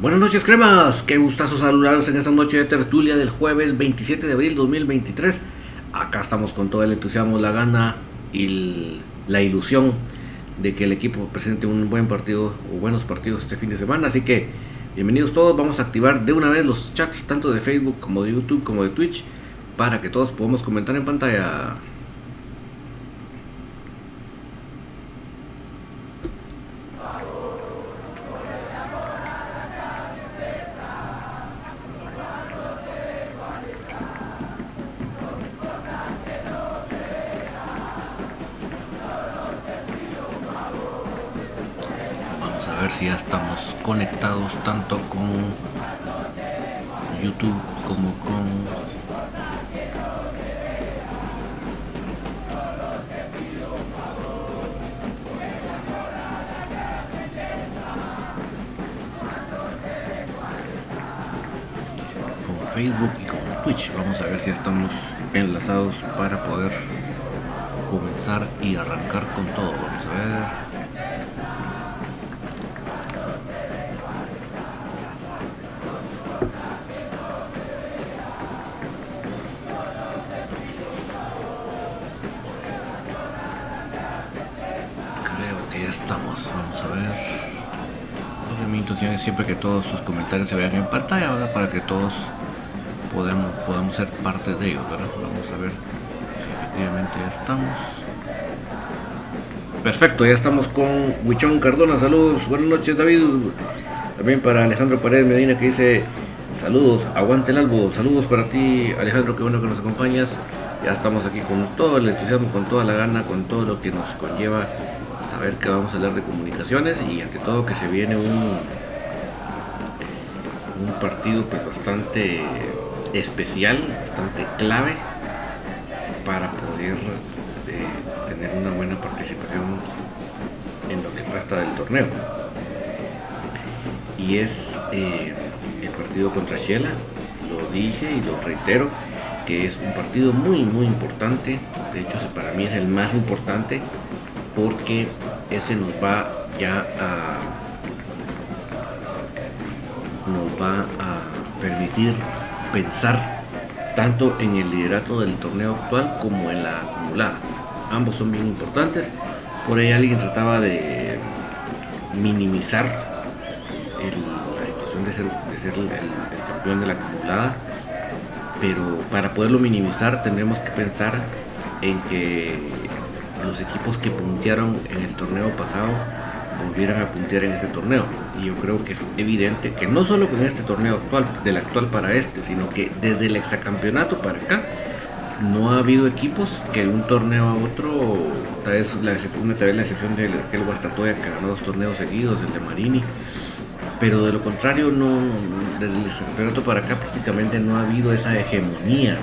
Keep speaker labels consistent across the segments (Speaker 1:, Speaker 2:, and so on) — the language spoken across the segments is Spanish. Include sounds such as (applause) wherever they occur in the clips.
Speaker 1: Buenas noches, cremas. Qué gustazo saludarlos en esta noche de tertulia del jueves 27 de abril 2023. Acá estamos con todo el entusiasmo, la gana y la ilusión de que el equipo presente un buen partido o buenos partidos este fin de semana. Así que bienvenidos todos. Vamos a activar de una vez los chats tanto de Facebook como de YouTube como de Twitch para que todos podamos comentar en pantalla. Sus comentarios se vean en pantalla. Para que todos podamos, podamos ser parte de ellos. Vamos a ver si efectivamente ya estamos. Perfecto, ya estamos con Huichón Cardona, saludos, buenas noches David. También para Alejandro Paredes Medina que dice saludos, aguante el albo, saludos para ti Alejandro, qué bueno que nos acompañas. Ya estamos aquí con todo el entusiasmo, con toda la gana, con todo lo que nos conlleva saber que vamos a hablar de comunicaciones y ante todo que se viene un, un partido pues bastante especial, bastante clave para poder eh, tener una buena participación en lo que resta del torneo. Y es eh, el partido contra Shela, lo dije y lo reitero, que es un partido muy muy importante, de hecho para mí es el más importante porque ese nos va ya a nos va a permitir pensar tanto en el liderato del torneo actual como en la acumulada. Ambos son bien importantes. Por ahí alguien trataba de minimizar la situación de ser, el campeón de la acumulada, pero para poderlo minimizar tendremos que pensar en que los equipos que puntearon en el torneo pasado volvieran a puntear en este torneo. Y yo creo que es evidente que no solo con este torneo actual, del actual para este, sino que desde el exacampeonato para acá, no ha habido equipos que de un torneo a otro, tal vez la, una tal vez la excepción de aquel Guastatoya que ganó dos torneos seguidos, el de Marini, pero de lo contrario, no, desde el campeonato para acá prácticamente no ha habido esa hegemonía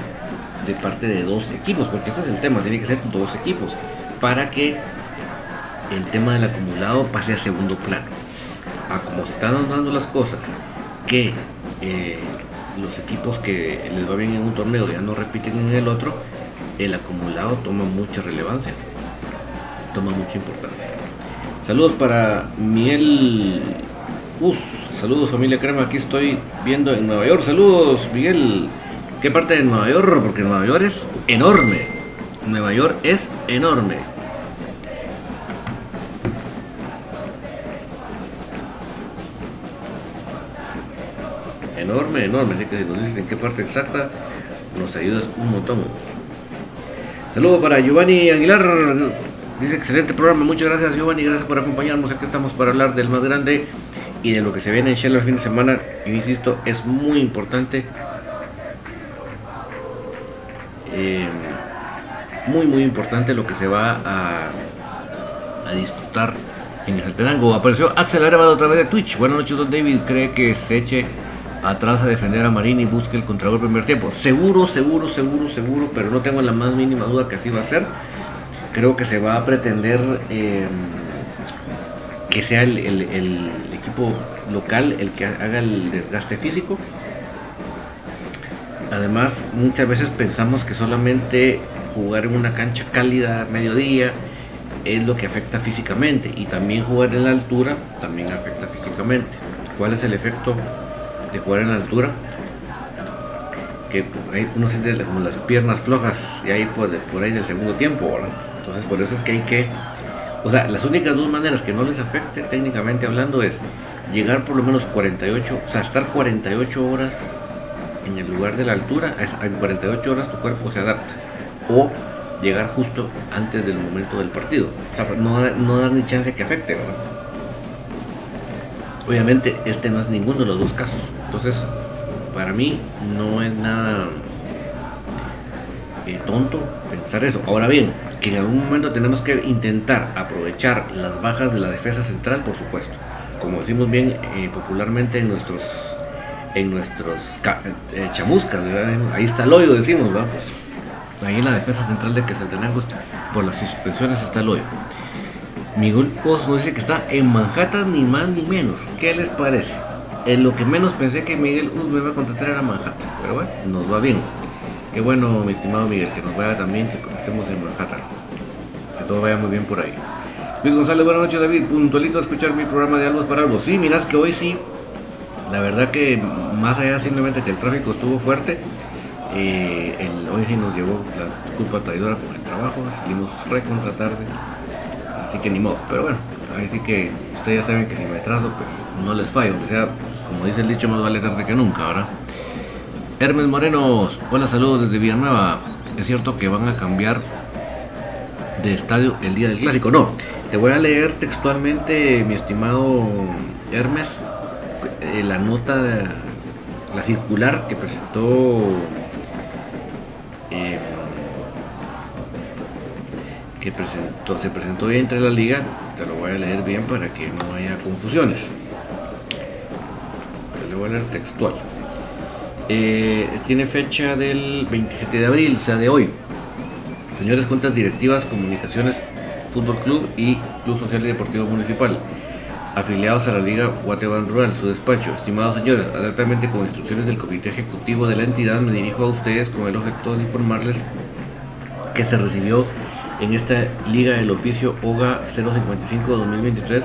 Speaker 1: de parte de dos equipos, porque ese es el tema, tiene que ser dos equipos, para que el tema del acumulado pase a segundo plano. A como se están dando las cosas, que eh, los equipos que les va bien en un torneo ya no repiten en el otro, el acumulado toma mucha relevancia, toma mucha importancia. Saludos para Miguel Us, saludos familia Crema, aquí estoy viendo en Nueva York, saludos Miguel, ¿qué parte de Nueva York? Porque Nueva York es enorme, Nueva York es enorme. Enorme, enorme, así que si nos dicen en qué parte exacta, nos ayudas un montón. Saludos para Giovanni Aguilar. Dice excelente programa. Muchas gracias Giovanni. Gracias por acompañarnos. Aquí estamos para hablar del más grande y de lo que se viene en Shell el fin de semana, yo insisto, es muy importante. Eh, muy muy importante lo que se va a, a disputar en el Saltenango. Apareció Axel Arevalo otra vez de Twitch. Buenas noches, don David. ¿Cree que se eche atrás a defender a Marín y busque el contragol primer tiempo? Seguro, seguro, seguro, seguro, pero no tengo la más mínima duda que así va a ser. Creo que se va a pretender eh, que sea el, el equipo local el que haga el desgaste físico. Además, muchas veces pensamos que solamente jugar en una cancha cálida mediodía es lo que afecta físicamente y también jugar en la altura también afecta físicamente. ¿Cuál es el efecto de jugar en la altura? Que uno siente como las piernas flojas y ahí por, ahí del segundo tiempo, Entonces por eso es que hay que, o sea, las únicas dos maneras que no les afecte técnicamente hablando es llegar por lo menos 48, o sea, estar 48 horas en el lugar de la altura, en 48 horas tu cuerpo se adapta. O llegar justo antes del momento del partido. O sea, no, no dar ni chance que afecte, ¿verdad? Obviamente este no es ninguno de los dos casos. Entonces, para mí no es nada eh, tonto pensar eso. Ahora bien, que en algún momento tenemos que intentar aprovechar las bajas de la defensa central, por supuesto. Como decimos bien eh, popularmente en nuestros en nuestros eh, chamuscas, ahí está el hoyo, decimos, ¿verdad? Pues, ahí en la defensa central de Quetzaltenango por las suspensiones está el hoyo. Miguel Pozo dice que está en Manhattan ni más ni menos. ¿Qué les parece? En lo que menos pensé que Miguel Uz me iba a contestar era Manhattan. Pero bueno, nos va bien. Qué bueno, mi estimado Miguel, que nos vaya también, que estemos en Manhattan. Que todo vaya muy bien por ahí. Luis González, buenas noches David. Puntualito a escuchar mi programa de Albos para Algo. Sí, mirás que hoy sí. La verdad que más allá simplemente que el tráfico estuvo fuerte, eh, el, hoy sí nos llevó la culpa traidora por el trabajo, salimos re contra tarde, así que ni modo. Pero bueno, ahí sí que ustedes ya saben que si me atraso, pues no les fallo, aunque sea, como dice el dicho, más vale tarde que nunca, ¿verdad? Hermes Morenos, hola, saludos desde Villanueva. Es cierto que van a cambiar de estadio el día del clásico. No, te voy a leer textualmente, mi estimado Hermes, eh, la nota, la circular que presentó eh, que presentó, se presentó bien entre la liga, te lo voy a leer bien para que no haya confusiones. Lo voy a leer textual. Eh, tiene fecha del 27 de abril, o sea, de hoy. Señores juntas directivas, comunicaciones, fútbol club y club social y deportivo municipal afiliados a la Liga Guatemala Rural, su despacho. Estimados señores, atentamente con instrucciones del Comité Ejecutivo de la entidad, me dirijo a ustedes con el objeto de informarles que se recibió en esta Liga el oficio OGA 055-2023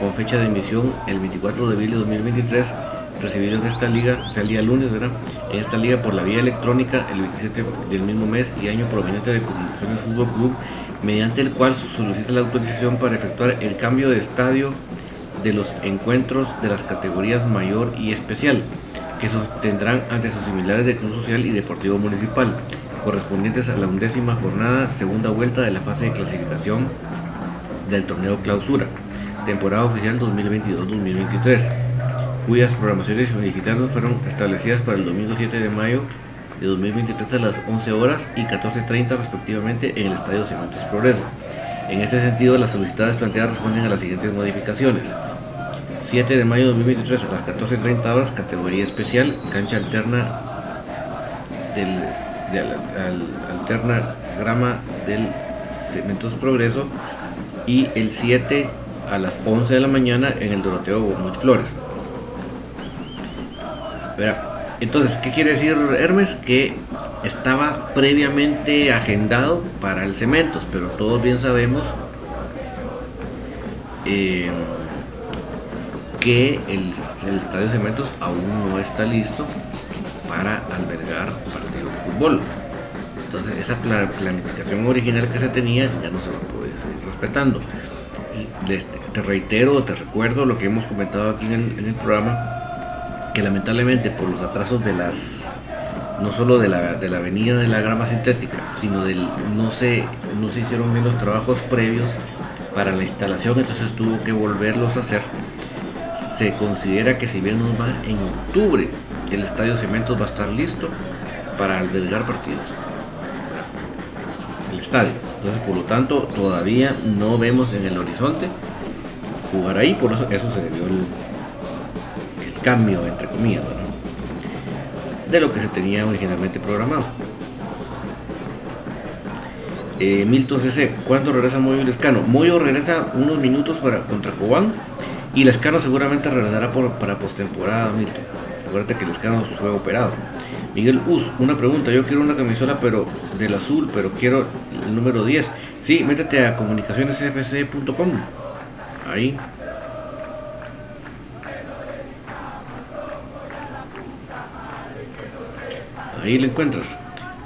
Speaker 1: con fecha de emisión el 24 de abril de 2023 recibido en esta liga, sea, el lunes, ¿verdad? En esta liga por la vía electrónica el 27 del mismo mes y año proveniente de Comunicaciones Fútbol Club, mediante el cual solicita la autorización para efectuar el cambio de estadio de los encuentros de las categorías mayor y especial, que sostendrán ante sus similares de Cruz Social y Deportivo Municipal, correspondientes a la undécima jornada, segunda vuelta de la fase de clasificación del torneo clausura, temporada oficial 2022-2023, cuyas programaciones digitales fueron establecidas para el domingo 7 de mayo de 2023 a las 11 horas y 14.30 respectivamente en el Estadio Cementos Progreso. En este sentido, las solicitadas planteadas responden a las siguientes modificaciones. 7 de mayo de 2023 a las 14.30 horas, categoría especial, cancha alterna del, alterna grama del Cementos Progreso y el 7 a las 11 de la mañana en el Doroteo Much Flores. Entonces, ¿qué quiere decir Hermes? Que estaba previamente agendado para el Cementos, pero todos bien sabemos eh, que el, Estadio Cementos aún no está listo para albergar partidos de fútbol. Entonces esa planificación original que se tenía ya no se va a poder seguir respetando. te reitero, te recuerdo lo que hemos comentado aquí el, en el programa, que lamentablemente por los atrasos de las no solo de la, de la avenida de la grama sintética, sino del no se, no se hicieron bien los trabajos previos para la instalación, entonces tuvo que volverlos a hacer se considera que si bien nos va en octubre, el estadio Cementos va a estar listo para albergar partidos. El estadio. Entonces, por lo tanto, todavía no vemos en el horizonte jugar ahí, por eso, eso se debió el, cambio, entre comillas, de lo que se tenía originalmente programado. Eh, Milton CC, ¿cuándo regresa Moyo y Lescano? Moyo regresa unos minutos para, contra Cobán y Lescano seguramente regresará para postemporada, Milton. Acuérdate que Lescano fue operado. Miguel Us, una pregunta, yo quiero una camisola pero del azul, pero quiero el número 10. Sí, métete a comunicacionesfc.com. Ahí. Ahí lo encuentras.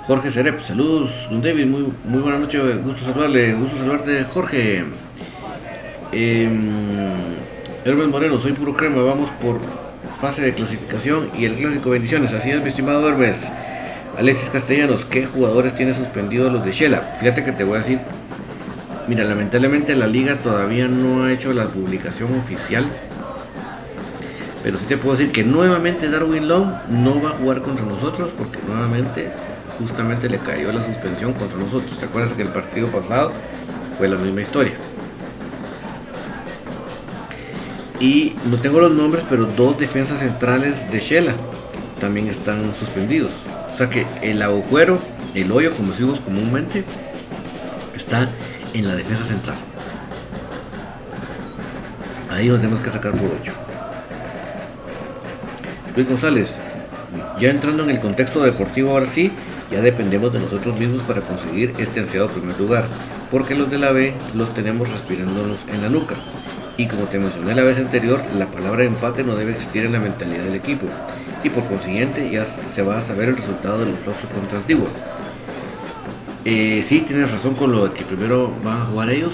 Speaker 1: Jorge Cerep, saludos, don David, muy, muy buena noche, gusto saludarle, gusto saludarte, Jorge. Eh, Hermes Moreno, soy puro crema, vamos por fase de clasificación y el clásico bendiciones, así es mi estimado Hermes. Alexis Castellanos, ¿qué jugadores tiene suspendidos los de Shela? Fíjate que te voy a decir, mira, lamentablemente la liga todavía no ha hecho la publicación oficial, pero sí te puedo decir que nuevamente Darwin Long no va a jugar contra nosotros porque nuevamente justamente le cayó la suspensión contra nosotros. ¿Te acuerdas que el partido pasado fue la misma historia? Y no tengo los nombres, pero dos defensas centrales de Shela también están suspendidos. O sea que el agujero, el hoyo, como decimos comúnmente, está en la defensa central. Ahí nos tenemos que sacar por 8. Luis González, ya entrando en el contexto deportivo ahora sí, ya dependemos de nosotros mismos para conseguir este ansiado primer lugar, porque los de la B los tenemos respirándonos en la nuca. Y como te mencioné la vez anterior, la palabra empate no debe existir en la mentalidad del equipo, y por consiguiente ya se va a saber el resultado de los Fluxos contra Antigua. Eh, sí, tienes razón con lo de que primero van a jugar ellos,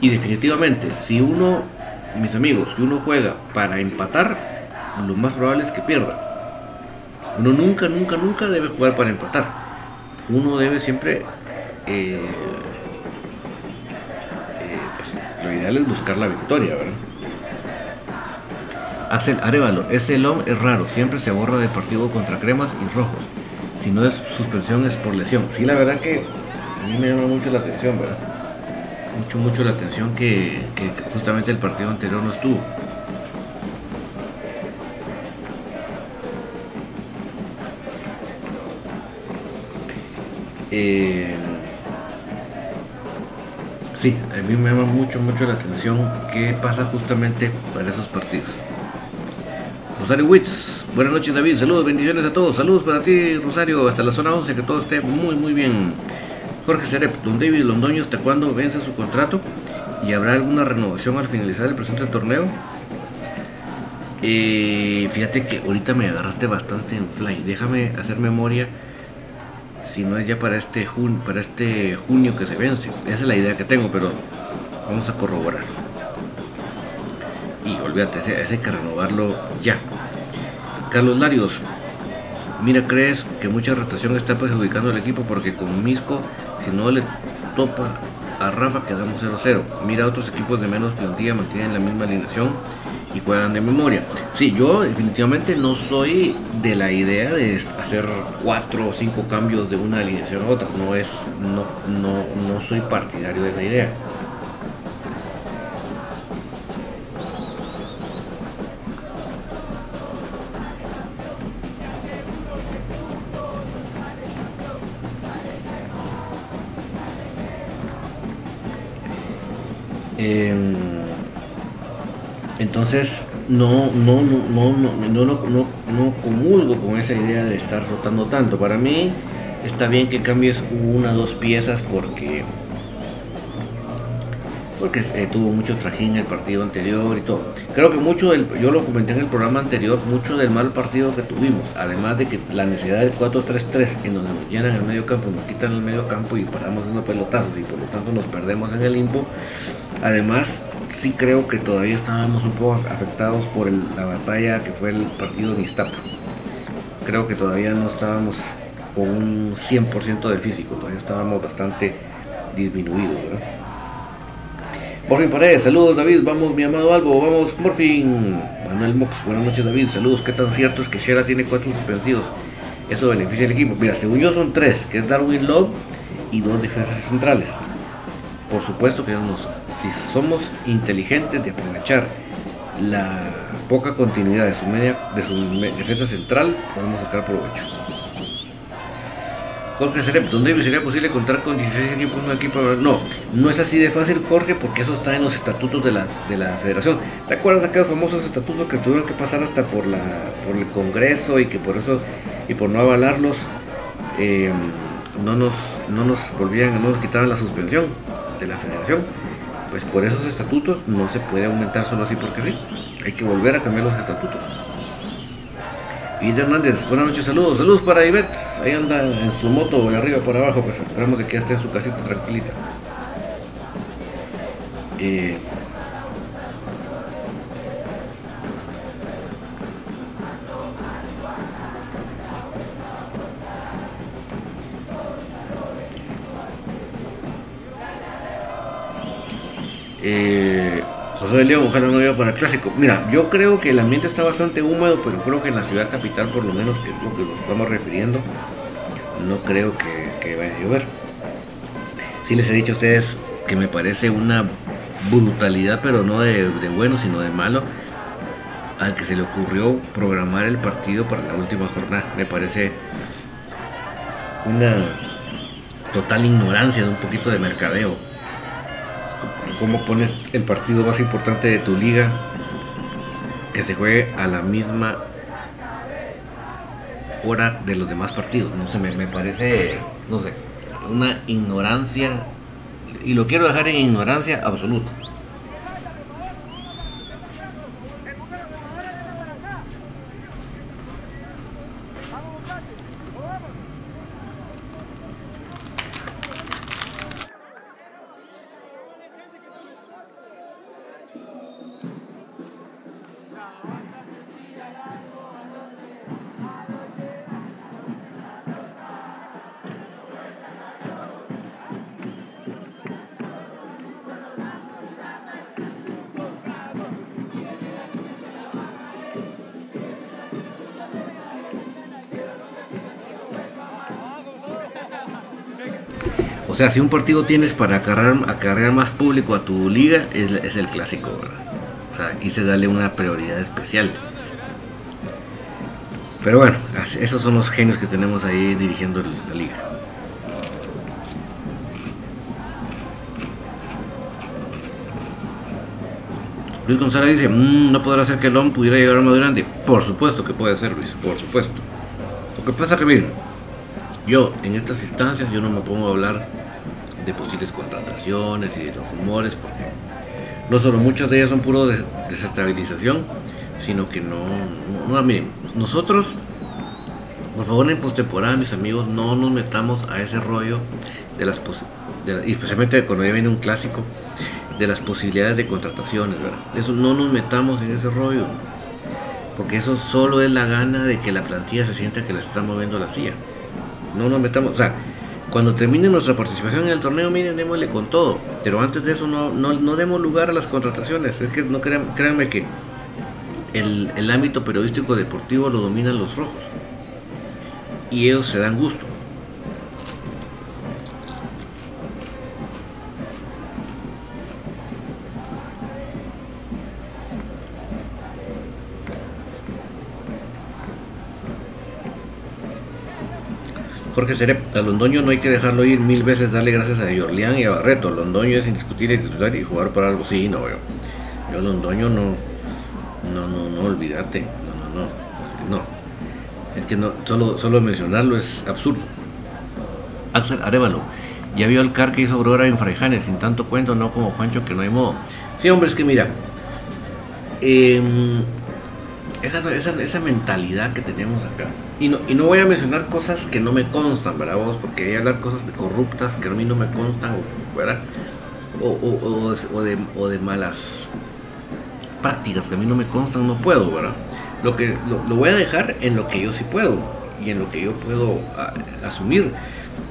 Speaker 1: y definitivamente, si uno, mis amigos, si uno juega para empatar, lo más probable es que pierda. Uno nunca, nunca, nunca debe jugar para empatar uno debe siempre, eh, eh, pues, lo ideal es buscar la victoria, ¿verdad? Axel Arevalo, ese LOM es raro, siempre se borra de partido contra cremas y rojos. Si no es suspensión es por lesión. Sí, la verdad que a mí me llama mucho la atención, ¿verdad? Mucho, mucho la atención que, que justamente el partido anterior no estuvo. Eh, sí, a mí me llama mucho, mucho la atención qué pasa justamente para esos partidos. Rosario Witz, buenas noches David, saludos, bendiciones a todos, saludos para ti Rosario, hasta la zona 11, que todo esté muy, muy bien. Jorge Cerep, don David Londoño, ¿hasta cuándo vence su contrato? ¿Y habrá alguna renovación al finalizar el presente torneo? Eh, fíjate que ahorita me agarraste bastante en fly, déjame hacer memoria si no es ya para este, jun para este junio que se vence. Esa es la idea que tengo, pero vamos a corroborar. Y olvídate, ese, hay que renovarlo ya. Carlos Larios, mira, crees que mucha rotación está perjudicando al equipo porque con Misco, si no le topa a Rafa, quedamos 0-0. Mira, otros equipos de menos plantilla mantienen la misma alineación y juegan de memoria. Sí, yo definitivamente no soy de la idea de hacer cuatro o cinco cambios de una alineación a otra. No es, no, no, no soy partidario de esa idea. Entonces, no, no, no, no, no, no, no, comulgo con esa idea de estar rotando tanto. Para mí está bien que cambies una dos piezas porque porque eh, tuvo mucho trajín el partido anterior y todo. Creo que mucho del, yo lo comenté en el programa anterior, mucho del mal partido que tuvimos, además de que la necesidad del 4-3-3, en donde nos llenan el medio campo, nos quitan el medio campo y paramos una pelotazos y por lo tanto nos perdemos en el limpo. Además, sí creo que todavía estábamos un poco afectados por la batalla que fue el partido de Iztapa. Creo que todavía no estábamos con un 100% del físico, todavía estábamos bastante disminuidos. Morfin Paredes, saludos David, vamos mi amado Albo, vamos Morfin. Manuel Mox, buenas noches David, saludos, ¿qué tan cierto es que Shera tiene cuatro suspensivos? Eso beneficia al equipo. Mira, según yo son tres, que es Darwin Love y dos defensas centrales. Por supuesto que nos, si somos inteligentes de aprovechar la poca continuidad de su media, de su defensa central, podemos sacar provecho. Jorge Serep, ¿dónde sería posible contar con 16 equipos un equipo? No, no es así de fácil, Jorge, porque eso está en los estatutos de la, de la federación. ¿Te acuerdas de aquellos famosos estatutos que tuvieron que pasar hasta por, la, por el Congreso y que por eso, y por no avalarlos, eh, no, nos, no nos volvían, no nos quitaban la suspensión de la federación? Pues por esos estatutos no se puede aumentar solo así porque sí. Hay que volver a cambiar los estatutos. Y Hernández, buenas noches, saludos, saludos para Ivette, ahí anda en su moto de arriba para abajo, pues esperamos de que esté en su casita tranquilita. Eh, eh, José de León, ojalá no vaya para el clásico. Mira, yo creo que el ambiente está bastante húmedo, pero creo que en la ciudad capital, por lo menos, que es lo que nos estamos refiriendo, no creo que, vaya a llover. Sí les he dicho a ustedes que me parece una brutalidad, pero no de, de bueno, sino de malo, al que se le ocurrió programar el partido para la última jornada. Me parece una total ignorancia de un poquito de mercadeo cómo pones el partido más importante de tu liga que se juegue a la misma hora de los demás partidos. No sé, me, me parece, no sé, una ignorancia, y lo quiero dejar en ignorancia absoluta. O sea, si un partido tienes para acarrear, más público a tu liga, es, el clásico, ¿verdad? O sea, y se dale una prioridad especial. Pero bueno, esos son los genios que tenemos ahí dirigiendo la liga. Luis González dice, mm, no podrá ser que el pudiera llegar a más grande. Por supuesto que puede ser, Luis, por supuesto. Lo que pasa es que, miren, yo en estas instancias yo no me pongo a hablar de posibles contrataciones y de los rumores, porque no solo muchas de ellas son puro de desestabilización, sino que no, no, miren, nosotros, por favor en postemporada, mis amigos, no nos metamos a ese rollo de las de y especialmente cuando ya viene un clásico, de las posibilidades de contrataciones, ¿verdad? Eso no nos metamos en ese rollo, porque eso solo es la gana de que la plantilla se sienta que la está moviendo la silla. No nos metamos, o sea, cuando termine nuestra participación en el torneo, miren, démosle con todo. Pero antes de eso no, no, demos lugar a las contrataciones. Es que no crean, créanme que el, el ámbito periodístico deportivo lo dominan los rojos. Y ellos se dan gusto. Jorge Cerep, a Londoño no hay que dejarlo ir mil veces, darle gracias a Jorlián y a Barreto. Londoño es indiscutible titular y jugar por algo, sí, no, yo, yo Londoño no, no, no, no, olvídate, no, no, no, no. Es que no, solo, solo mencionarlo es absurdo. Axel Arevalo, ya vio el car que hizo Aurora en Fraijanes, sin tanto cuento, no como Juancho, que no hay modo. Sí, hombre, es que mira, eh, esa, esa, esa, mentalidad que tenemos acá. Y no, y no voy a mencionar cosas que no me constan, ¿verdad? Vos? Porque hay hablar cosas de corruptas que a mí no me constan, ¿verdad? O, o, o, de, o de malas prácticas que a mí no me constan, no puedo, ¿verdad? Lo, que, lo, voy a dejar en lo que yo sí puedo y en lo que yo puedo asumir.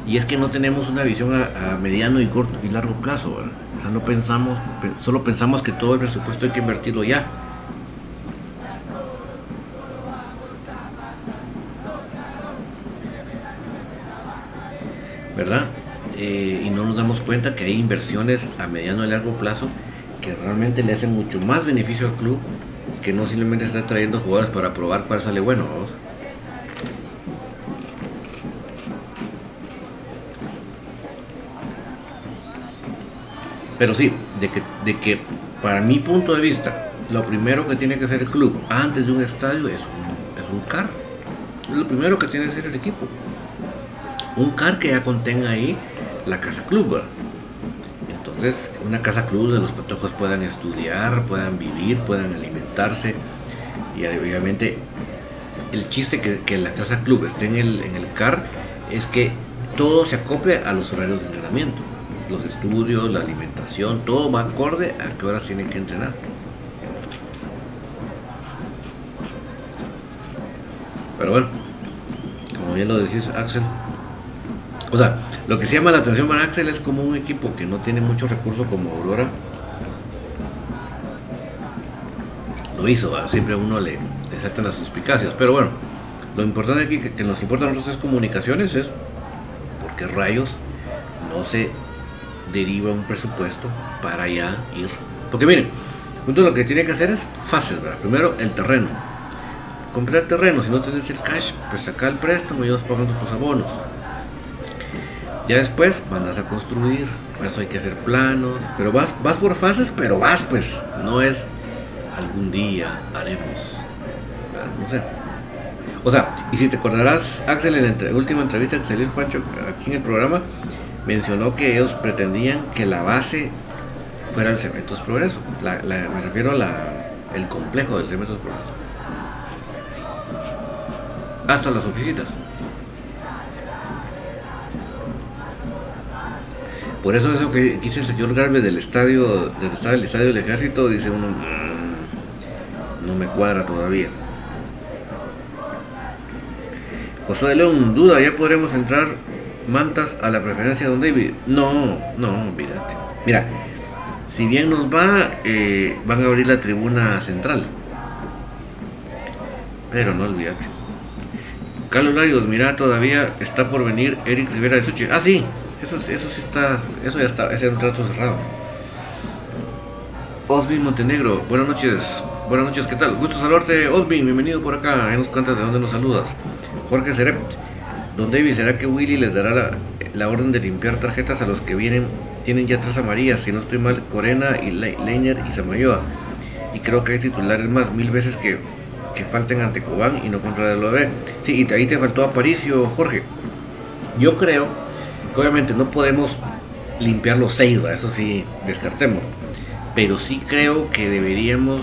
Speaker 1: Y es que no tenemos una visión a, mediano y corto y largo plazo, O sea, no pensamos, solo pensamos que todo el presupuesto hay que invertirlo ya. ¿Verdad? Eh, y no nos damos cuenta que hay inversiones a mediano y largo plazo que realmente le hacen mucho más beneficio al club que no simplemente está trayendo jugadores para probar cuál sale bueno. Pero sí, de que, de que para mi punto de vista, lo primero que tiene que hacer el club antes de un estadio es un, es un car. Es lo primero que tiene que hacer el equipo. Un car que ya contenga ahí la casa club. Entonces, una casa club de los patojos puedan estudiar, puedan vivir, puedan alimentarse. Y obviamente el chiste que, que la casa club esté en el, en el CAR es que todo se acople a los horarios de entrenamiento los estudios, la alimentación, todo va acorde a qué horas tienen que entrenar. Pero bueno, como bien lo decís Axel, o sea, lo que se llama la atención para Axel es como un equipo que no tiene mucho recurso como Aurora. Lo hizo, siempre a uno le, le saltan las suspicacias. Pero bueno, lo importante aquí que, que nos importa a nosotros es comunicaciones, es porque rayos no se deriva un presupuesto para ya ir. Porque miren, lo que tiene que hacer es fácil, ¿verdad? Primero el terreno. Comprar terreno, si no tienes el cash, pues saca el préstamo y vas pagando tus abonos. Ya después mandas a construir, por eso hay que hacer planos, pero vas, vas por fases, pero vas pues, no es algún día haremos. No sé. O sea, y si te acordarás, Axel, en la última entrevista que salió Juancho aquí en el programa, mencionó que ellos pretendían que la base fuera el Cementos Progreso. me refiero al complejo del Cementos Progreso. Hasta las oficinas. Por eso eso que dice el señor Garbe del estadio, del estadio, del ejército, dice uno, mm, no me cuadra todavía. José de León, duda, ya podremos entrar mantas a la preferencia de Don. No, no, olvídate. Mira, si bien nos va, eh, van a abrir la tribuna central. Pero no olvídate. Carlos Larios, mira, todavía está por venir Eric Rivera de Suchi. Ah, sí, eso, eso sí está, eso ya está, ese es un trato cerrado. Osby Montenegro, buenas noches. Buenas noches, ¿qué tal? Gusto saludarte, Osby, bienvenido por acá. Ahí nos cuentas de dónde nos saludas. Jorge Cerept, Don David, ¿será que Willy les dará la, orden de limpiar tarjetas a los que vienen? Tienen ya tres amarillas, si no estoy mal, Corena, y Leiner y Samayoa. Y creo que hay titulares más, mil veces que, falten ante Cobán y no contra el OB. Sí, y ahí te faltó Aparicio, Jorge. Yo creo que obviamente no podemos limpiar los seis, eso sí, descartemos. Pero sí creo que deberíamos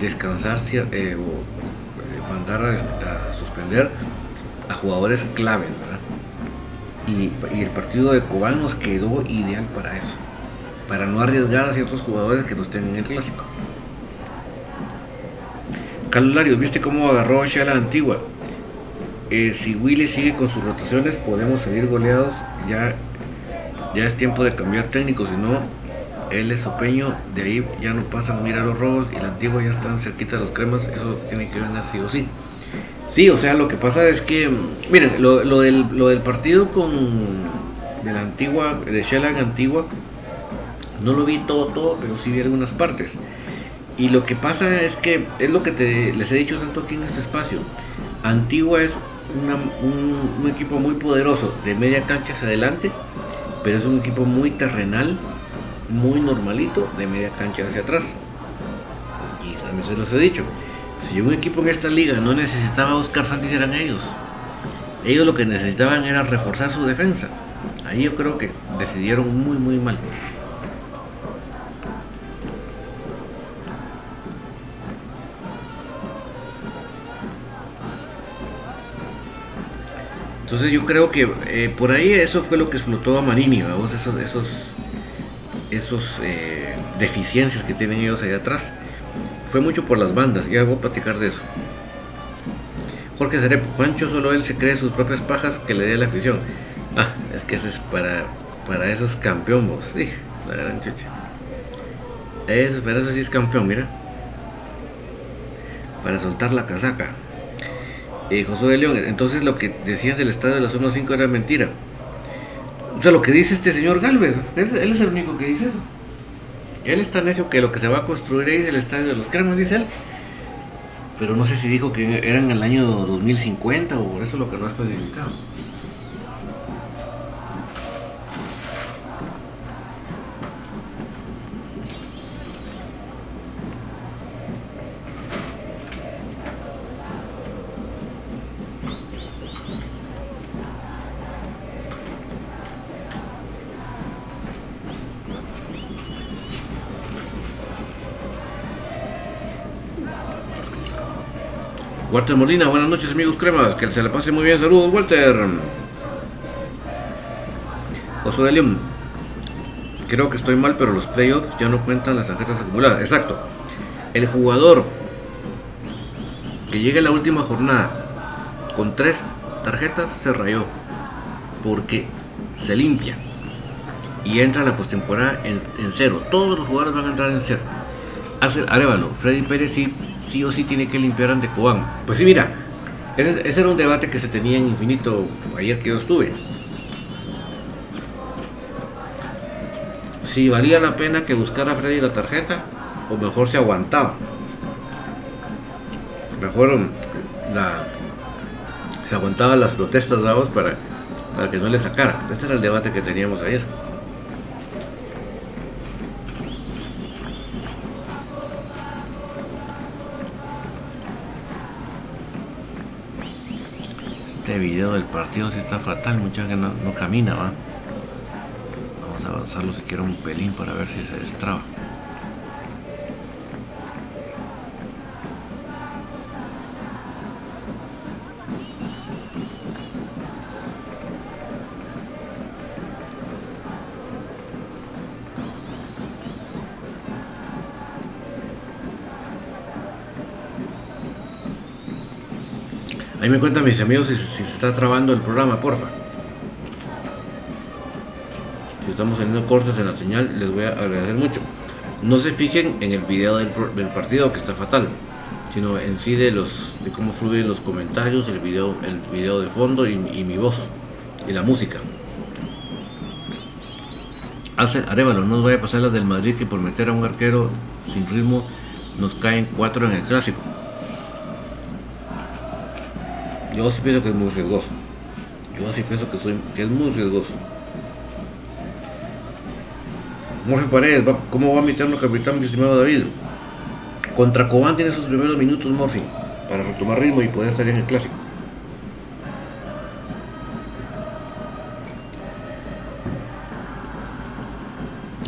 Speaker 1: descansar eh, o eh, mandar a suspender a jugadores claves, ¿verdad? Y, el partido de Cobán nos quedó ideal para eso, para no arriesgar a ciertos jugadores que no estén en el clásico. Carlos ¿viste cómo agarró a la antigua? Eh, si Willy sigue con sus rotaciones, podemos salir goleados. Ya, ya es tiempo de cambiar técnico, si no, él es peño, de ahí ya no pasan a mirar los robos y la antigua ya están cerquita de los cremas, eso tiene que ganar sí o sí. Sí, o sea, lo que pasa es que, miren, lo, del, lo del partido con de la antigua, de Shellag Antigua, no lo vi todo, todo, pero sí vi algunas partes. Y lo que pasa es que, es lo que te, les he dicho tanto aquí en este espacio, Antigua es un, equipo muy poderoso, de media cancha hacia adelante, pero es un equipo muy terrenal, muy normalito, de media cancha hacia atrás. Y también se los he dicho. Si un equipo en esta liga no necesitaba a Oscar Santis eran ellos. Ellos lo que necesitaban era reforzar su defensa. Ahí yo creo que decidieron muy muy mal. Entonces yo creo que eh, por ahí eso fue lo que explotó a Marini, vamos, esos, esos, esos eh, deficiencias que tienen ellos ahí atrás. Fue mucho por las bandas, ya voy a platicar de eso. Jorge Cerepo, Juancho solo él se cree sus propias pajas que le dé la afición. Ah, es que ese es para, para esos campeón, vos. Sí, la gran chucha. Eso, para eso sí es campeón, mira. Para soltar la casaca. Eh, José de León, entonces lo que decían del estadio de la zona 5 era mentira. O sea, lo que dice este señor Galvez, él, es el único que dice eso. Él está necio que lo que se va a construir ahí es el estadio de los Cremas, dice él. Pero no sé si dijo que eran el año 2050 o eso lo que no ha especificado. Walter Molina, buenas noches amigos cremas, que se le pase muy bien, saludos Walter. José de León, creo que estoy mal, pero los playoffs ya no cuentan las tarjetas acumuladas. Exacto. El jugador que llegue a la última jornada con tres tarjetas se rayó porque se limpia y entra la postemporada en, cero. Todos los jugadores van a entrar en cero. Hace Arevalo, Freddy Pérez sí, sí o sí tiene que limpiar ante Cobán. Pues sí, mira, ese, era un debate que se tenía en Infinito ayer que yo estuve. Si valía la pena que buscara a Freddy la tarjeta o mejor se aguantaba. Mejor la, se aguantaban las protestas dados para, para que no le sacara. Ese era el debate que teníamos ayer. Este video del partido sí está fatal, mucha que no, no camina, va. Vamos a avanzarlo si quiero un pelín para ver si se destraba. Ahí me cuentan mis amigos si, se está trabando el programa, porfa. Si estamos teniendo cortes en la señal, les voy a agradecer mucho. No se fijen en el video del, partido que está fatal, sino en sí de los de cómo fluyen los comentarios, el video, el video de fondo y, y mi voz y la música. Hace Arevalo, no nos vaya a pasar la del Madrid que por meter a un arquero sin ritmo nos caen cuatro en el clásico. Yo sí pienso que es muy riesgoso. Yo sí pienso que, soy, es muy riesgoso. Morfe Paredes, ¿cómo va mi terno capitán, mi estimado David? Contra Cobán tiene sus primeros minutos, Morphy, para retomar ritmo y poder salir en el clásico.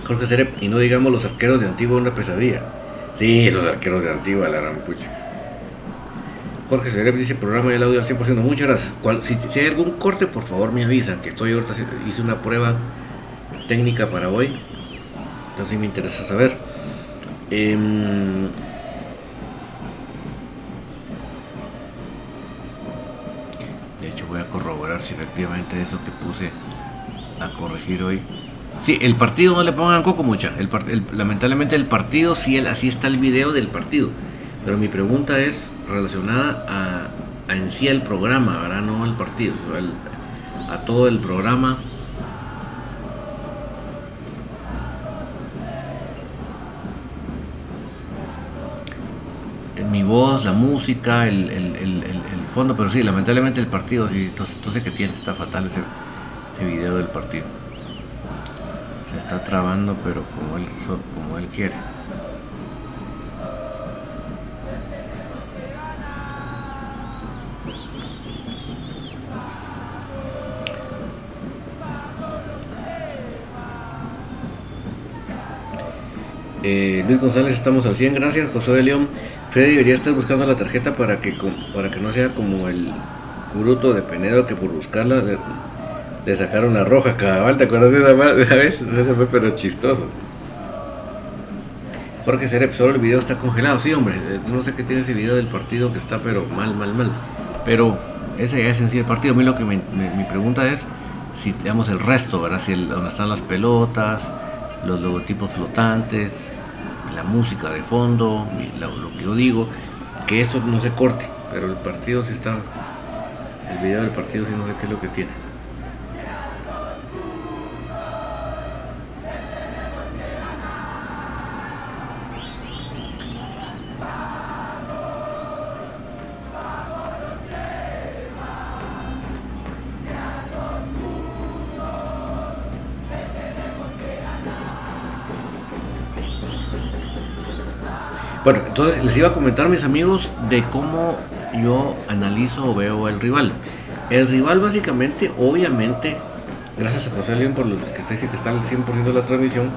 Speaker 1: Jorge Cerep, y no digamos los arqueros de Antigua una pesadilla. Sí, esos arqueros de Antigua, la gran pucha. Jorge Cerep dice programa del audio al 100%. Muchas gracias. Si, hay algún corte, por favor me avisan, que estoy ahorita, hice una prueba técnica para hoy. Entonces me interesa saber. Em, de hecho voy a corroborar si efectivamente eso que puse a corregir hoy. Sí, el partido no le pongan coco mucha. Lamentablemente el partido, sí, el- así está el video del partido. Pero mi pregunta es relacionada a, en sí el programa, ¿verdad? No al partido, al- a todo el programa. Mi voz, la música, el, el- el- el- fondo, pero sí, lamentablemente el partido, sí, entonces, entonces que tiene, está fatal ese, ese video del partido. Se está trabando, pero como él, como él quiere. Eh, Luis González, estamos al 100, gracias. José de León, Freddy debería estar buscando la tarjeta para que, para que no sea como el bruto de Penedo que por buscarla le, sacaron la roja. Cabal, ¿te acuerdas de esa, de esa (laughs) vez? Ese fue pero chistoso. Jorge Cerep, solo el video está congelado. Sí, hombre, eh, no sé qué tiene ese video del partido que está pero mal, mal, mal. Pero ese ya es en sí el partido. A mí lo que me- mi pregunta es si digamos el resto, ¿verdad? Si donde están las pelotas, los logotipos flotantes, la música de fondo, lo, que yo digo, que eso no se corte, pero el partido sí está, el video del partido sí no sé qué es lo que tiene. Bueno, entonces les iba a comentar mis amigos de cómo yo analizo o veo el rival. El rival básicamente, obviamente, gracias a José León por lo que dice que está al 100% de la transmisión,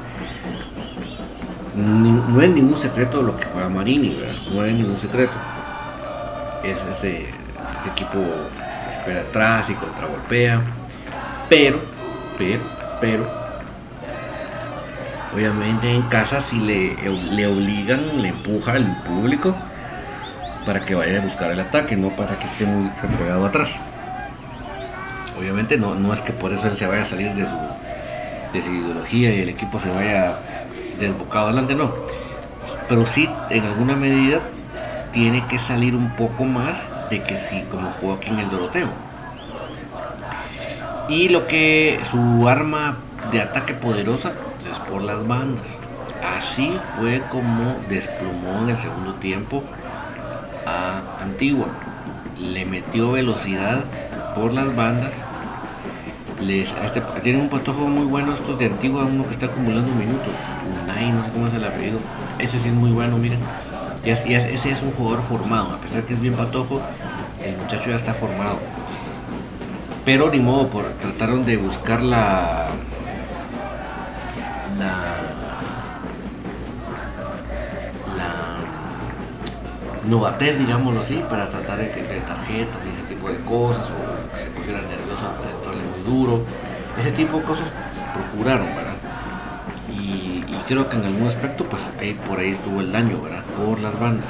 Speaker 1: no es ningún secreto lo que juega Marini, ¿verdad? no es ningún secreto. Es ese, ese equipo espera atrás y contragolpea, pero, pero, pero, Obviamente en casa si le, le obligan, le empuja al público para que vaya a buscar el ataque, no para que esté muy pegado atrás. Obviamente no, no es que por eso él se vaya a salir de su, de su ideología y el equipo se vaya desbocado adelante, no. Pero sí, en alguna medida, tiene que salir un poco más de que sí, como jugó aquí en el Doroteo. Y lo que su arma de ataque poderosa por las bandas. Así fue como desplumó en el segundo tiempo a Antigua. Le metió velocidad por las bandas. Les, este, tienen un patojo muy bueno estos de Antigua, uno que está acumulando minutos. No sé cómo es el apellido. Ese sí es muy bueno, miren. Y ese es un jugador formado, a pesar que es bien patojo, el muchacho ya está formado. Pero ni modo, por, trataron de buscar la, la, la novatez, digámoslo así, para tratar de, de tarjetas y ese tipo de cosas, o que se pusieran nerviosos para entrarle muy duro, ese tipo de cosas procuraron, ¿verdad? Y, y creo que en algún aspecto, pues ahí, por ahí estuvo el daño, ¿verdad? Por las bandas.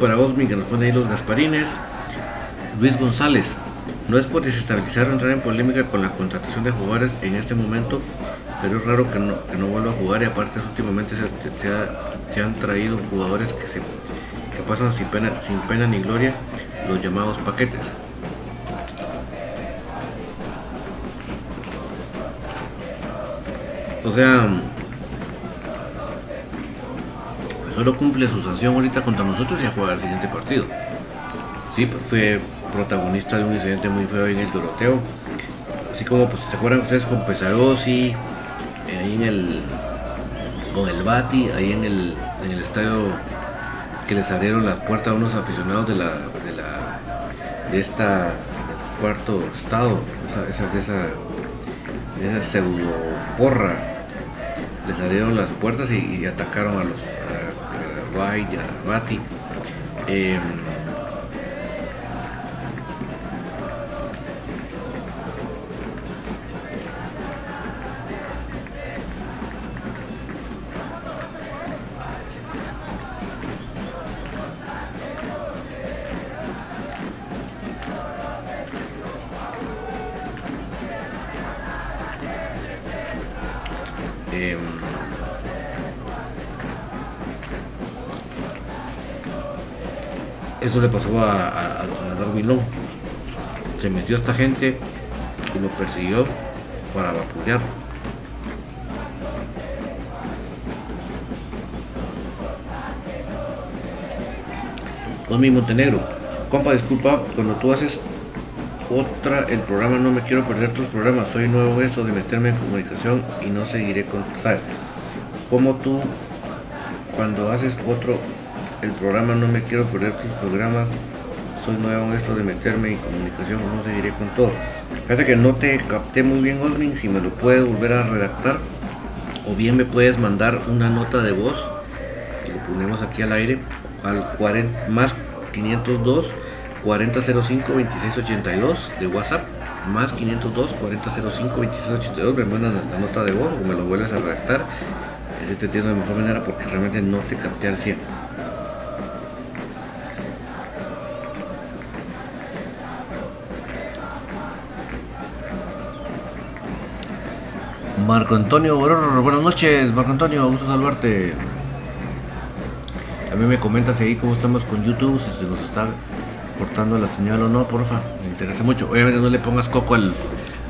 Speaker 1: Para Osmi que nos pone ahí los Gasparines. Luis González. No es por desestabilizar o entrar en polémica con la contratación de jugadores en este momento, pero es raro que no, que no vuelva a jugar y aparte últimamente se, han traído jugadores que, se, que pasan sin pena, sin pena ni gloria, los llamados paquetes. O sea, solo cumple su sanción ahorita contra nosotros y a jugar el siguiente partido. Sí, pues fue protagonista de un incidente muy feo en el Doroteo. Así como pues se acuerdan ustedes con Pesarosi, eh, ahí en el con el Bati, ahí en el, en el estadio que les abrieron la puerta a unos aficionados de la de la de esta cuarto estado, esa, esa, de esa, esa pseudo porra les abrieron las puertas y, atacaron a los White, Bati. Eh, Eso le pasó a, a, Darwin Long. Se metió esta gente y lo persiguió para vapulear. Osmi Montenegro, compa, disculpa, cuando tú haces otra, el programa No Me Quiero Perder Tus Programas. Soy nuevo en esto de meterme en comunicación y no seguiré con... Como tú, cuando haces otro, el programa No Me Quiero Perder Tus Programas, soy nuevo en esto de meterme en comunicación, no seguiré con todo. Fíjate que no te capté muy bien, Osmin, si me lo puedes volver a redactar, o bien me puedes mandar una nota de voz, que lo ponemos aquí al aire, al 40, más 502 4005 2682 de WhatsApp, más 502 4005 2682, me mandan la nota de voz o me lo vuelves a redactar, ese te entiendo de mejor manera porque realmente no te capté al 100. Marco Antonio buenas noches, Marco Antonio, gusto saludarte. Mí me comentas ahí cómo estamos con YouTube, si se nos está cortando la señal o no, porfa, me interesa mucho. Obviamente no le pongas coco al,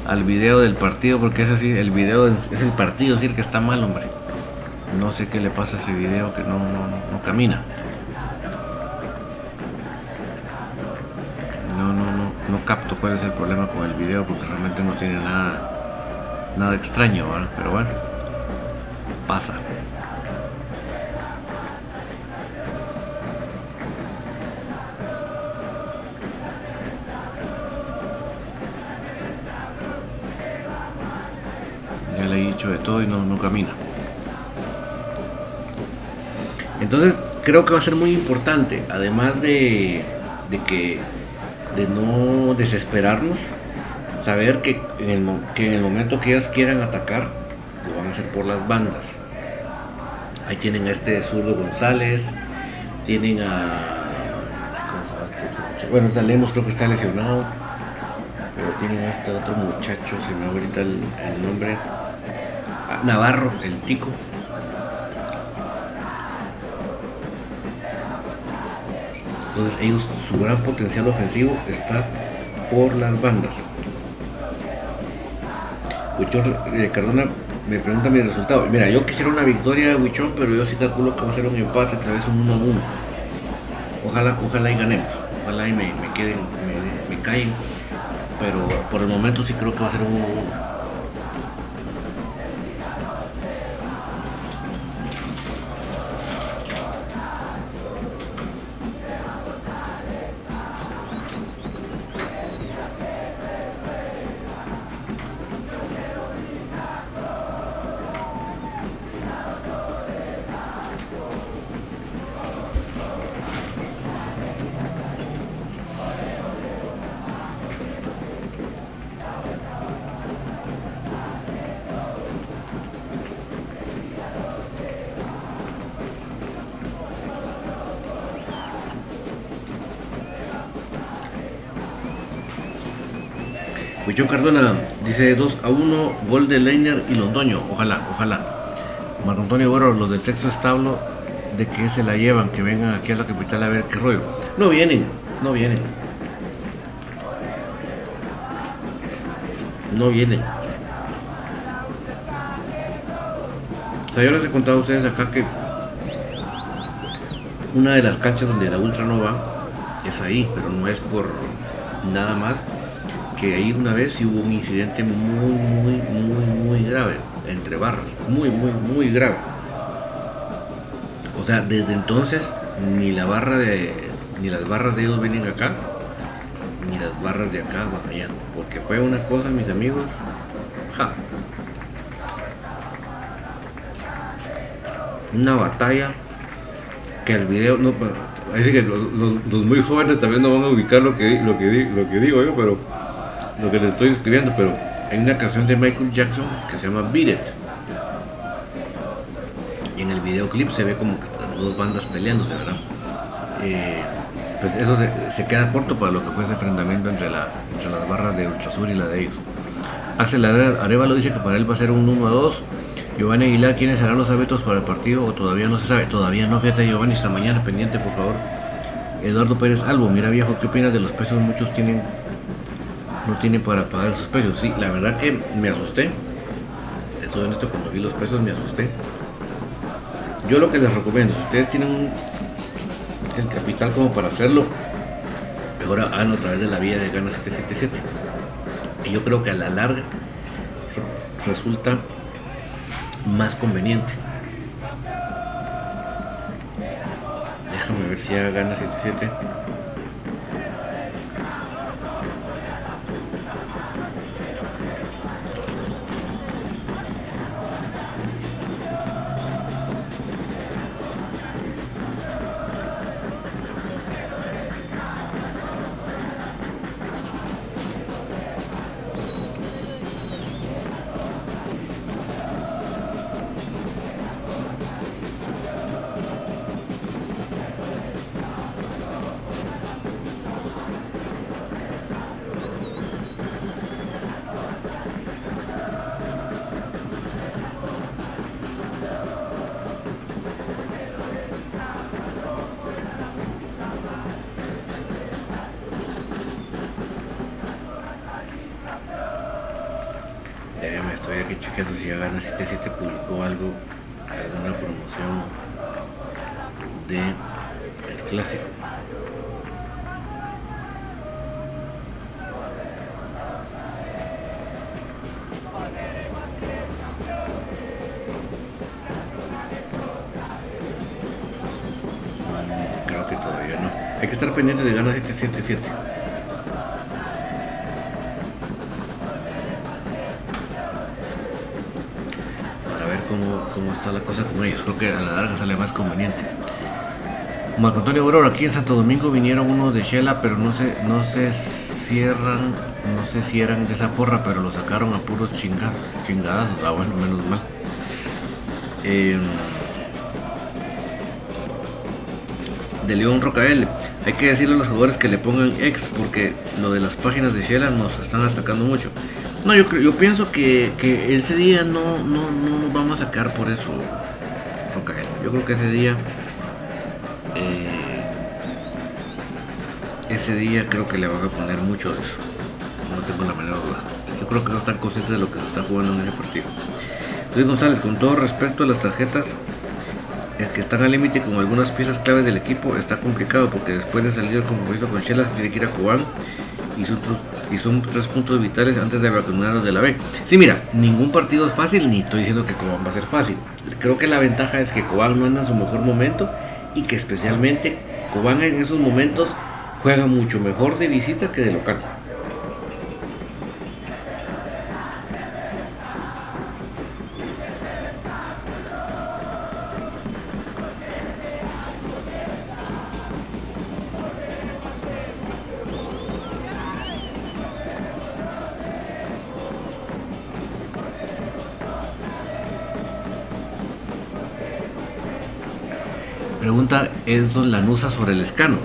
Speaker 1: al video del partido porque es así, el video es el partido, es decir que está mal, hombre. No sé qué le pasa a ese video que no, no, no camina. No, no, no, no capto cuál es el problema con el video porque realmente no tiene nada nada extraño, ¿verdad? pero bueno, pasa. Ya le he dicho de todo y no, no camina. Entonces creo que va a ser muy importante, además de, de que de no desesperarnos, saber que en, el, momento que ellas quieran atacar, lo van a hacer por las bandas. Ahí tienen a este zurdo González, tienen a. Este bueno, Lemos creo que está lesionado, pero tienen a este otro muchacho, se me ahorita el, el nombre. Navarro, el tico. Entonces ellos, su gran potencial ofensivo está por las bandas. Eh, Cardona me pregunta mi resultado. Mira, yo quisiera una victoria de Huichón, pero yo sí calculo que va a ser un empate, tal vez un 1 a 1. Ojalá, ojalá y ganemos. Ojalá y me, queden, me, me caen. Pero por el momento sí creo que va a ser un 1 1. Huichón Cardona dice 2 a 1, gol de Leiner y Londoño. Ojalá, ojalá. Marco Antonio Bueno, los del sexto establo, de que se la llevan, que vengan aquí a la capital a ver qué rollo. No vienen, no vienen. No vienen. O sea, yo les he contado a ustedes acá que una de las canchas donde la Ultra no va es ahí, pero no es por nada más que ahí una vez hubo un incidente muy, muy, muy, muy grave entre barras, muy, muy, muy grave. O sea, desde entonces ni la barra de, ni las barras de ellos vienen acá, ni las barras de acá van allá, porque fue una cosa, mis amigos, ja, una batalla que el video no parece que los, los- muy jóvenes también no van a ubicar lo que lo que lo que digo yo pero lo que les estoy escribiendo pero hay una canción de Michael Jackson que se llama Beat It y en el videoclip se ve como que las dos bandas peleándose verdad Eh, pues eso se, se queda corto para lo que fue ese enfrentamiento entre la entre las barras de Ultrasur y la de ellos Axel Arevalo dice que para él va a ser un 1 a 2 Giovanni Aguilar, ¿quiénes serán los árbitros para el partido o todavía no se sabe? Todavía no, fíjate Giovanni, esta mañana pendiente, por favor. Eduardo Pérez Albo, mira viejo, ¿qué opinas de los pesos? Muchos tienen, no tienen para pagar sus precios. Sí, la verdad que me asusté. Soy honesto, cuando vi los pesos me asusté. Yo lo que les recomiendo, si ustedes tienen el capital como para hacerlo, ahora van a través de la vía de Gana 777. Y yo creo que a la larga resulta más conveniente. Déjame ver si ya Gana 77. Marco Antonio Aurora, aquí en Santo Domingo vinieron unos de Shela, pero no se, no se cierran, no se cierran de esa porra, pero lo sacaron a puros chingados, chingadas. Ah, bueno, menos mal. Em, de León Rocael, hay que decirle a los jugadores que le pongan ex, porque lo de las páginas de Shela nos están atacando mucho. No, yo, yo pienso que, que ese día no, no, no, nos vamos a sacar por eso, Yo creo que ese día, ese día creo que le van a poner mucho de eso. No tengo la menor duda. Yo creo que no están conscientes de lo que se está jugando en ese partido. Luis González, con todo respeto a las tarjetas es que están al límite con algunas piezas claves del equipo, está complicado porque después de salir como compromiso con Chela tiene que ir a son, y son tres puntos vitales antes de vacunarnos de la B. Sí, mira, ningún partido es fácil, ni estoy diciendo que Cobán va a ser fácil. Creo que la ventaja es que Cobán no anda en su mejor momento y que especialmente Cobán en esos momentos juega mucho mejor de visita que de local. Pregunta Enzo Lanusa sobre el escano.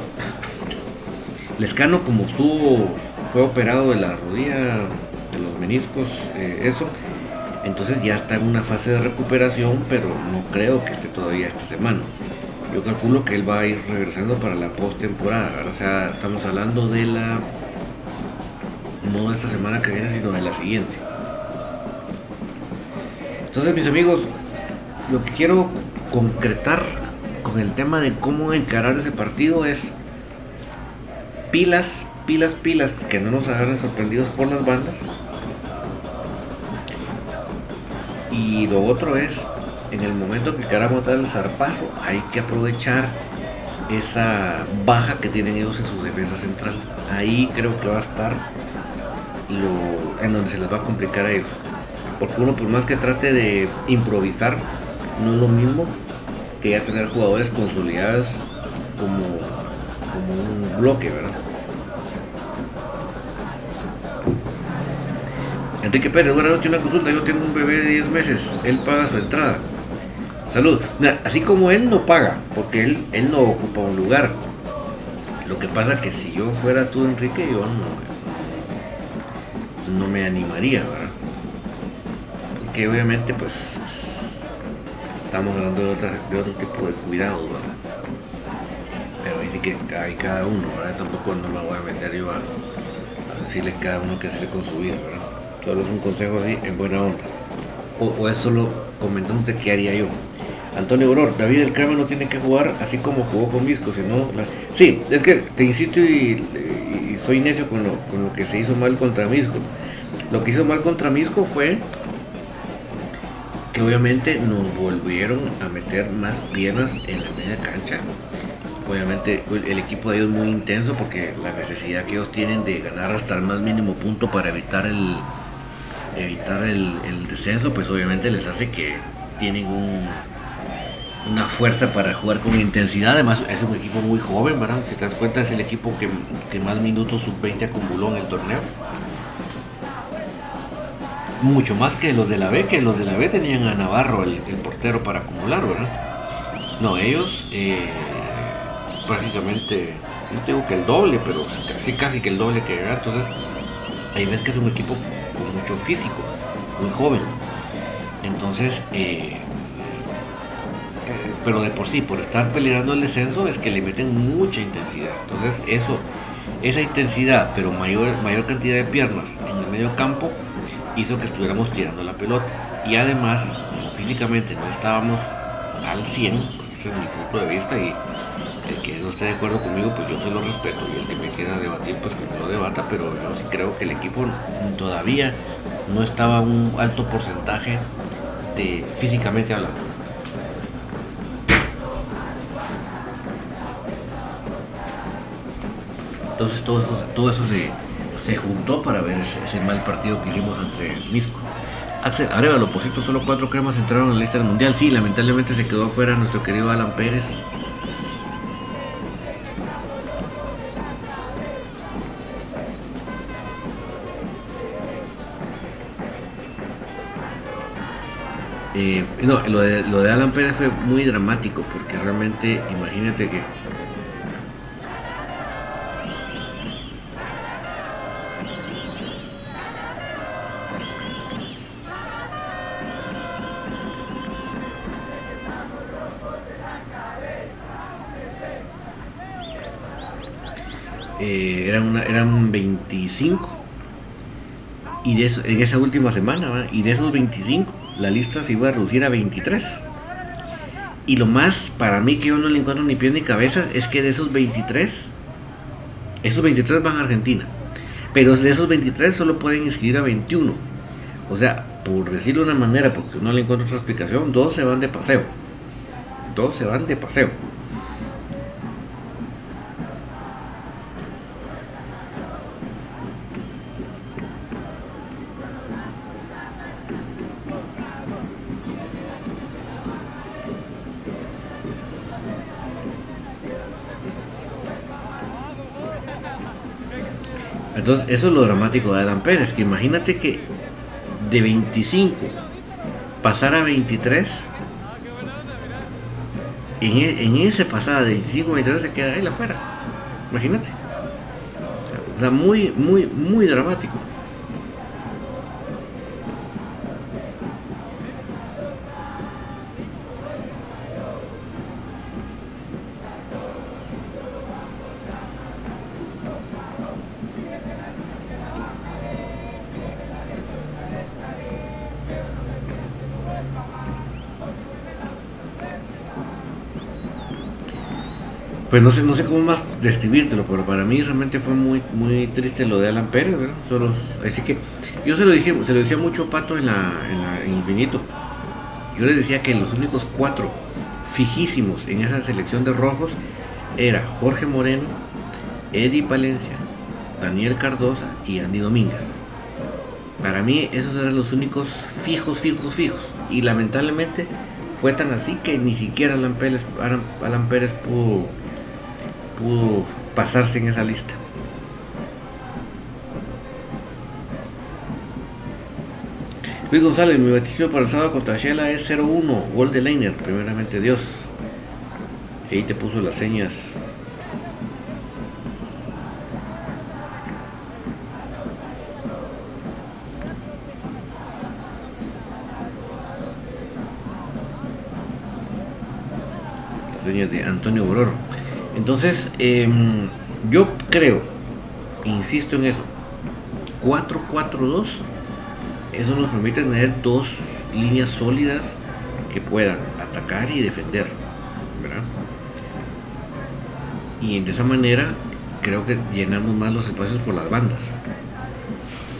Speaker 1: El escano como estuvo, fue operado de la rodilla, de los meniscos, eh, eso, entonces ya está en una fase de recuperación, pero no creo que esté todavía esta semana. Yo calculo que él va a ir regresando para la postemporada. O sea, estamos hablando de la. No de esta semana que viene, sino de la siguiente. Entonces, mis amigos, lo que quiero concretar con el tema de cómo encarar ese partido es pilas, pilas, pilas, que no nos agarren sorprendidos por las bandas. Y lo otro es, en el momento que queramos dar el zarpazo, hay que aprovechar esa baja que tienen ellos en su defensa central. Ahí creo que va a estar lo, en donde se les va a complicar a ellos. Porque uno por más que trate de improvisar, no es lo mismo que ya tener jugadores consolidados como, como un bloque, ¿verdad? Enrique Pérez, buenas noches, una consulta. Yo tengo un bebé de 10 meses, él paga su entrada. Salud. así como él no paga, porque él, él no ocupa un lugar. Lo que pasa que si yo fuera tú, Enrique, yo no, no me animaría, ¿verdad? Porque obviamente, pues estamos hablando de, de otro tipo de cuidado, ¿verdad? Pero sí que hay cada uno, ¿verdad? Tampoco no me voy a meter yo a, decirle cada uno que hacer con su vida, ¿verdad? Solo es un consejo así en buena onda. O, es solo comentándote qué haría yo. Antonio Auror, David el Crema no tiene que jugar así como jugó con Visco, sino... Sí, es que te insisto y, soy necio con lo, con lo que se hizo mal contra Misco. Lo que hizo mal contra Misco fue que obviamente nos volvieron a meter más piernas en la media cancha. Obviamente el equipo de ellos es muy intenso porque la necesidad que ellos tienen de ganar hasta el más mínimo punto para evitar el evitar el, descenso, pues obviamente les hace que tienen un, una fuerza para jugar con intensidad. Además, es un equipo muy joven, ¿verdad? Si te das cuenta, es el equipo que, más minutos sub-20 acumuló en el torneo. Mucho más que los de la B, que los de la B tenían a Navarro, el, portero, para acumular, ¿verdad? No, ellos eh, prácticamente, no tengo que el doble, pero casi, casi que el doble que era. Entonces, ahí ves que es un equipo con mucho físico, muy joven. Entonces, eh, pero de por sí, por estar peleando el descenso, es que le meten mucha intensidad. Entonces, eso, esa intensidad, pero mayor, mayor cantidad de piernas en el medio campo, hizo que estuviéramos tirando la pelota. Y además, físicamente no estábamos al 100, ese es mi punto de vista, y el que no esté de acuerdo conmigo, pues yo se lo respeto, y el que me quiera debatir, pues que me lo debata, pero yo sí creo que el equipo todavía no estaba un alto porcentaje de físicamente hablando. Entonces todo eso, todo eso se, juntó para ver ese, mal partido que hicimos entre Misco. Axel, lo posito, solo cuatro cremas entraron en la lista del mundial. Sí, lamentablemente se quedó fuera nuestro querido Alan Pérez. Eh, no, lo de, lo de Alan Pérez fue muy dramático porque realmente, imagínate que Eh, eran, una, eran 25 y de eso, en esa última semana, y de esos 25 la lista se iba a reducir a 23. Y lo más para mí que yo no le encuentro ni pies ni cabeza es que de esos 23, esos 23 van a Argentina. Pero de esos 23 solo pueden inscribir a 21. O sea, por decirlo de una manera, porque no le encuentro otra explicación, dos se van de paseo. Dos se van de paseo. Entonces, eso es lo dramático de Alan Pérez, que imagínate que de 25 pasar a 23, en, e, en ese pasada de 25 a 23 se queda él afuera. Imagínate. O sea, muy, muy, muy dramático. Pues no sé, no sé cómo más describírtelo, pero para mí realmente fue muy, muy triste lo de Alan Pérez, ¿verdad? Solo, así que yo se lo dije, se lo decía mucho Pato en la, en Infinito. Yo les decía que los únicos cuatro fijísimos en esa selección de rojos era Jorge Moreno, Eddie Palencia, Daniel Cardosa y Andy Domínguez. Para mí esos eran los únicos fijos, fijos, fijos. Y lamentablemente fue tan así que ni siquiera Alan Pérez, Alan Pérez pudo pudo pasarse en esa lista. Luis González, mi vaticinio para el sábado contra Shela es 0-1, gol de primeramente Dios. ahí te puso las señas. Las señas de Antonio Boror. Entonces, em, yo creo, insisto en eso, 4-4-2, eso nos permite tener dos líneas sólidas que puedan atacar y defender, ¿verdad? Y de esa manera creo que llenamos más los espacios por las bandas.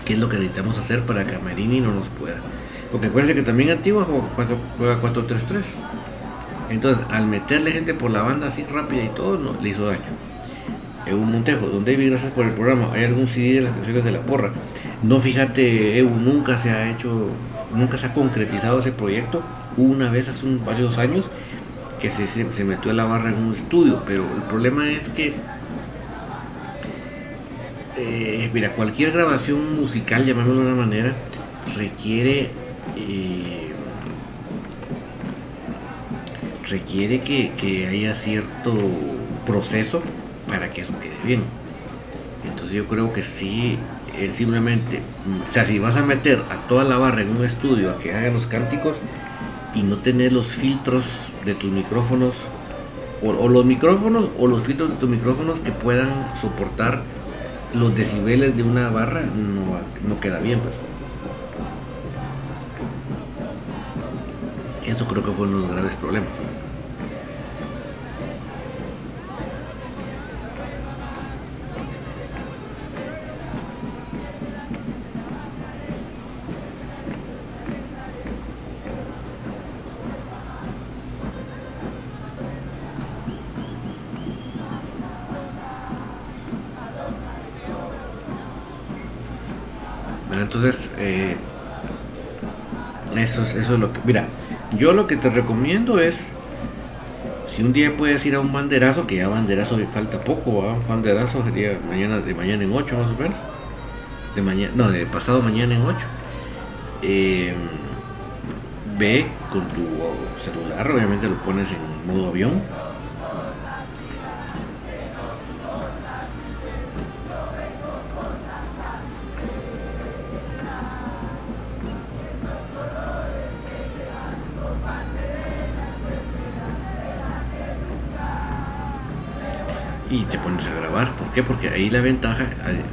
Speaker 1: ¿Qué es lo que necesitamos hacer para que Amerini no nos pueda? Porque acuérdense que también Antigua juega 4-3-3. Entonces, al meterle gente por la banda así rápida y todo, no, le hizo daño. Evo Montejo, don David, gracias por el programa. ¿Hay algún CD de las canciones de la porra? No, fíjate, Evo, nunca se ha hecho, nunca se ha concretizado ese proyecto. Una vez hace varios años que se, se, metió a la barra en un estudio, pero el problema es que, eh, mira, cualquier grabación musical, llamémoslo de una manera, requiere eh, requiere que, haya cierto proceso para que eso quede bien. Entonces yo creo que sí, simplemente, o sea, si vas a meter a toda la barra en un estudio a que hagan los cánticos y no tener los filtros de tus micrófonos, o, los micrófonos o los filtros de tus micrófonos que puedan soportar los decibeles de una barra, no, queda bien. Pues. Eso creo que fue uno de los graves problemas. Eso, eso es lo que... Mira, yo lo que te recomiendo es, si un día puedes ir a un banderazo, que ya banderazo falta poco, un banderazo sería mañana, de mañana en 8 más o menos, de mañana, no, de pasado mañana en 8. Eh, ve con tu celular, obviamente lo pones en modo avión qué? Porque ahí la ventaja,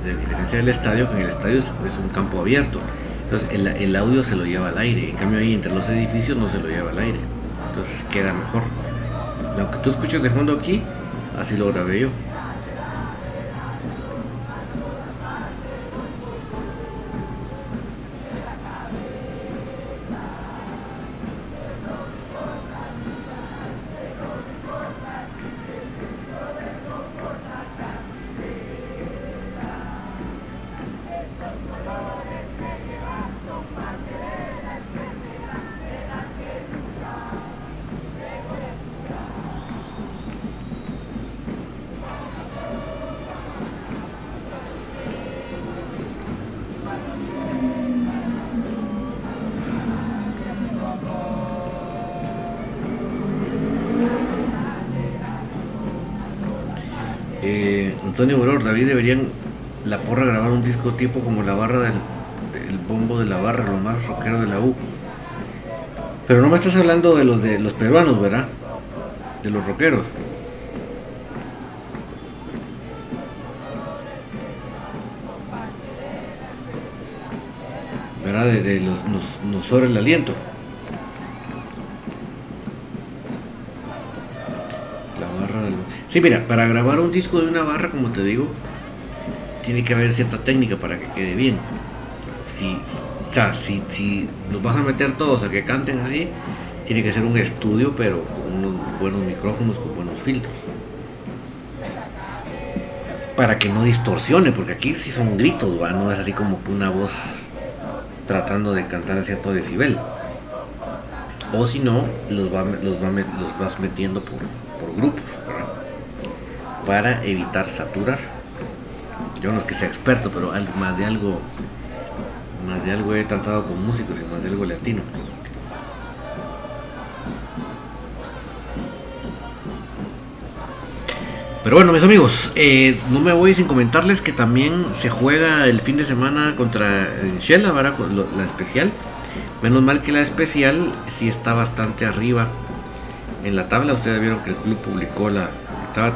Speaker 1: de diferencia del estadio, que en el estadio es, un campo abierto. Entonces el, audio se lo lleva al aire. En cambio ahí entre los edificios no se lo lleva al aire. Entonces queda mejor. Lo que tú escuchas de fondo aquí, así lo grabé yo. Antonio Boror, David deberían la porra grabar un disco tipo como la barra del, bombo de la barra, lo más rockero de la U. Pero no me estás hablando de los de los peruanos, ¿verdad? De los rockeros. ¿Verdad? De, los nos sobra el aliento. Sí, mira, para grabar un disco de una barra, como te digo, tiene que haber cierta técnica para que quede bien. Si, o sea, si, si los vas a meter todos a que canten así, tiene que ser un estudio, pero con unos buenos micrófonos, con buenos filtros. Para que no distorsione, porque aquí sí son gritos, ¿va? no es así como una voz tratando de cantar a cierto decibel. O si no, los, los, vas metiendo por, por grupos para evitar saturar. Yo no es que sea experto, pero más de algo, más de algo he tratado con músicos y más de algo latino. Pero bueno, mis amigos, eh, no me voy sin comentarles que también se juega el fin de semana contra Shella, ¿verdad? La especial. Menos mal que la especial sí está bastante arriba en la tabla. Ustedes vieron que el club publicó la. Estaba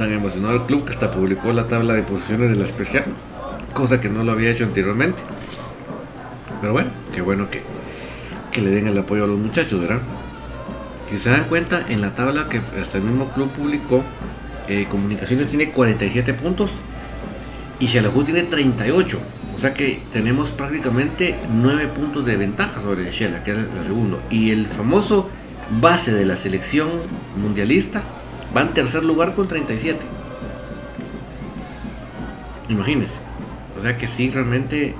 Speaker 1: tan emocionado el club que hasta publicó la tabla de posiciones de la especial, cosa que no lo había hecho anteriormente. Pero bueno, qué bueno que, que le den el apoyo a los muchachos, ¿verdad? Si se dan cuenta, en la tabla que hasta el mismo club publicó, eh, Comunicaciones tiene 47 puntos y Xelajú tiene 38. O sea que tenemos prácticamente 9 puntos de ventaja sobre Shela, que es la segunda. Y el famoso base de la selección mundialista va en tercer lugar con 37. Imagínense. O sea que sí, realmente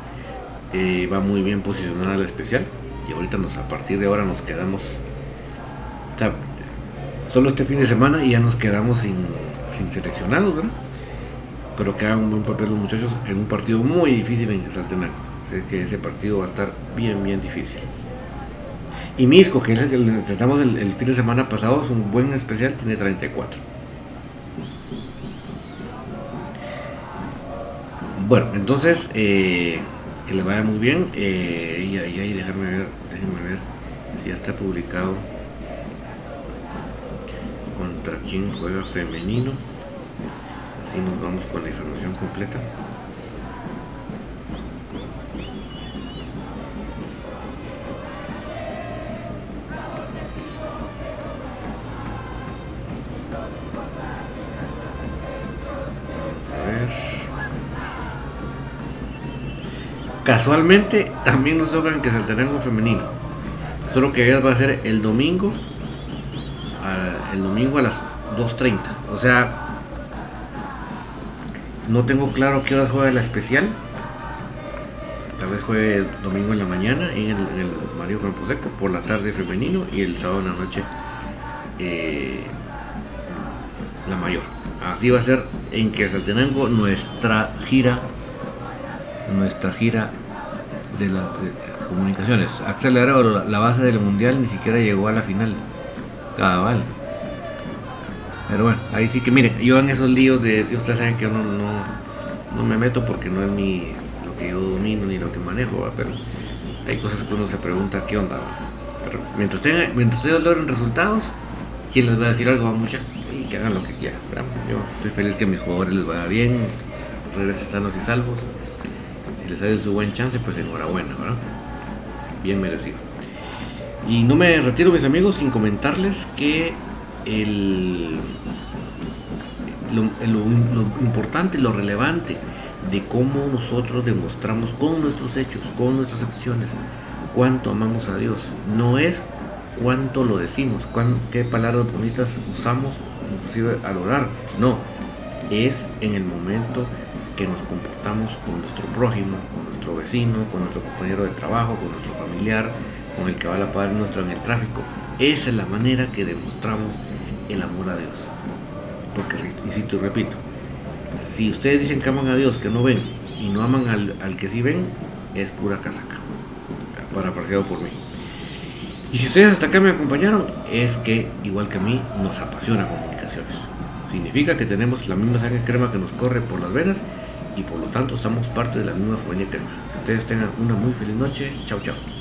Speaker 1: eh, va muy bien posicionada la especial. Y ahorita nos, a partir de ahora nos quedamos. solo este fin de semana y ya nos quedamos sin, sin seleccionados, ¿verdad? pero que hagan un buen papel los muchachos en un partido muy difícil en Saltenaco. Sé que ese partido va a estar bien, bien difícil. Y Misco, que es el tratamos el, fin de semana pasado, es un buen especial, tiene 34. Bueno, entonces, eh, que le vaya muy bien. Eh, y ahí, déjenme ver, déjenme ver si ya está publicado contra quién juega femenino. Así nos vamos con la información completa. Casualmente también nos tocan que Saltenango femenino. Solo que va a ser el domingo. el domingo a las 2.30. O sea, no tengo claro qué horas juega la especial. Tal vez juegue domingo en la mañana en el, Mario Camposeco, por la tarde femenino y el sábado en la noche eh, la mayor. Así va a ser en que Saltenango nuestra gira, nuestra gira de, las comunicaciones. Axel la base del mundial ni siquiera llegó a la final. Cabal. Pero bueno, ahí sí que miren, yo en esos líos de, ustedes saben que uno no, me meto porque no es mi, lo que yo domino ni lo que manejo, pero hay cosas que uno se pregunta qué onda. Pero mientras, tengan, mientras ellos logren resultados, ¿quién les va a decir algo a mucha? Y que hagan lo que quieran. Yo estoy feliz que a mis jugadores les vaya bien, regresen sanos y salvos. Si les sale su buen chance, pues enhorabuena, ¿verdad? Bien merecido. Y no me retiro, mis amigos, sin comentarles que el, lo, importante, lo relevante de cómo nosotros demostramos con nuestros hechos, con nuestras acciones, cuánto amamos a Dios. No es cuánto lo decimos, qué palabras bonitas usamos, inclusive al orar. No, es en el momento que nos comportamos con nuestro prójimo, con nuestro vecino, con nuestro compañero de trabajo, con nuestro familiar, con el que va a la par nuestro en el tráfico. Esa es la manera que demostramos el amor a Dios. Porque, insisto y repito, si ustedes dicen que aman a Dios, que no ven, y no aman al, que sí ven, es pura casaca. Parafraseado por mí. Y si ustedes hasta acá me acompañaron, es que, igual que a mí, nos apasiona comunicaciones. Significa que tenemos la misma sangre crema que nos corre por las venas y por lo tanto somos parte de la misma familia crema. Que ustedes tengan una muy feliz noche. Chao, chao.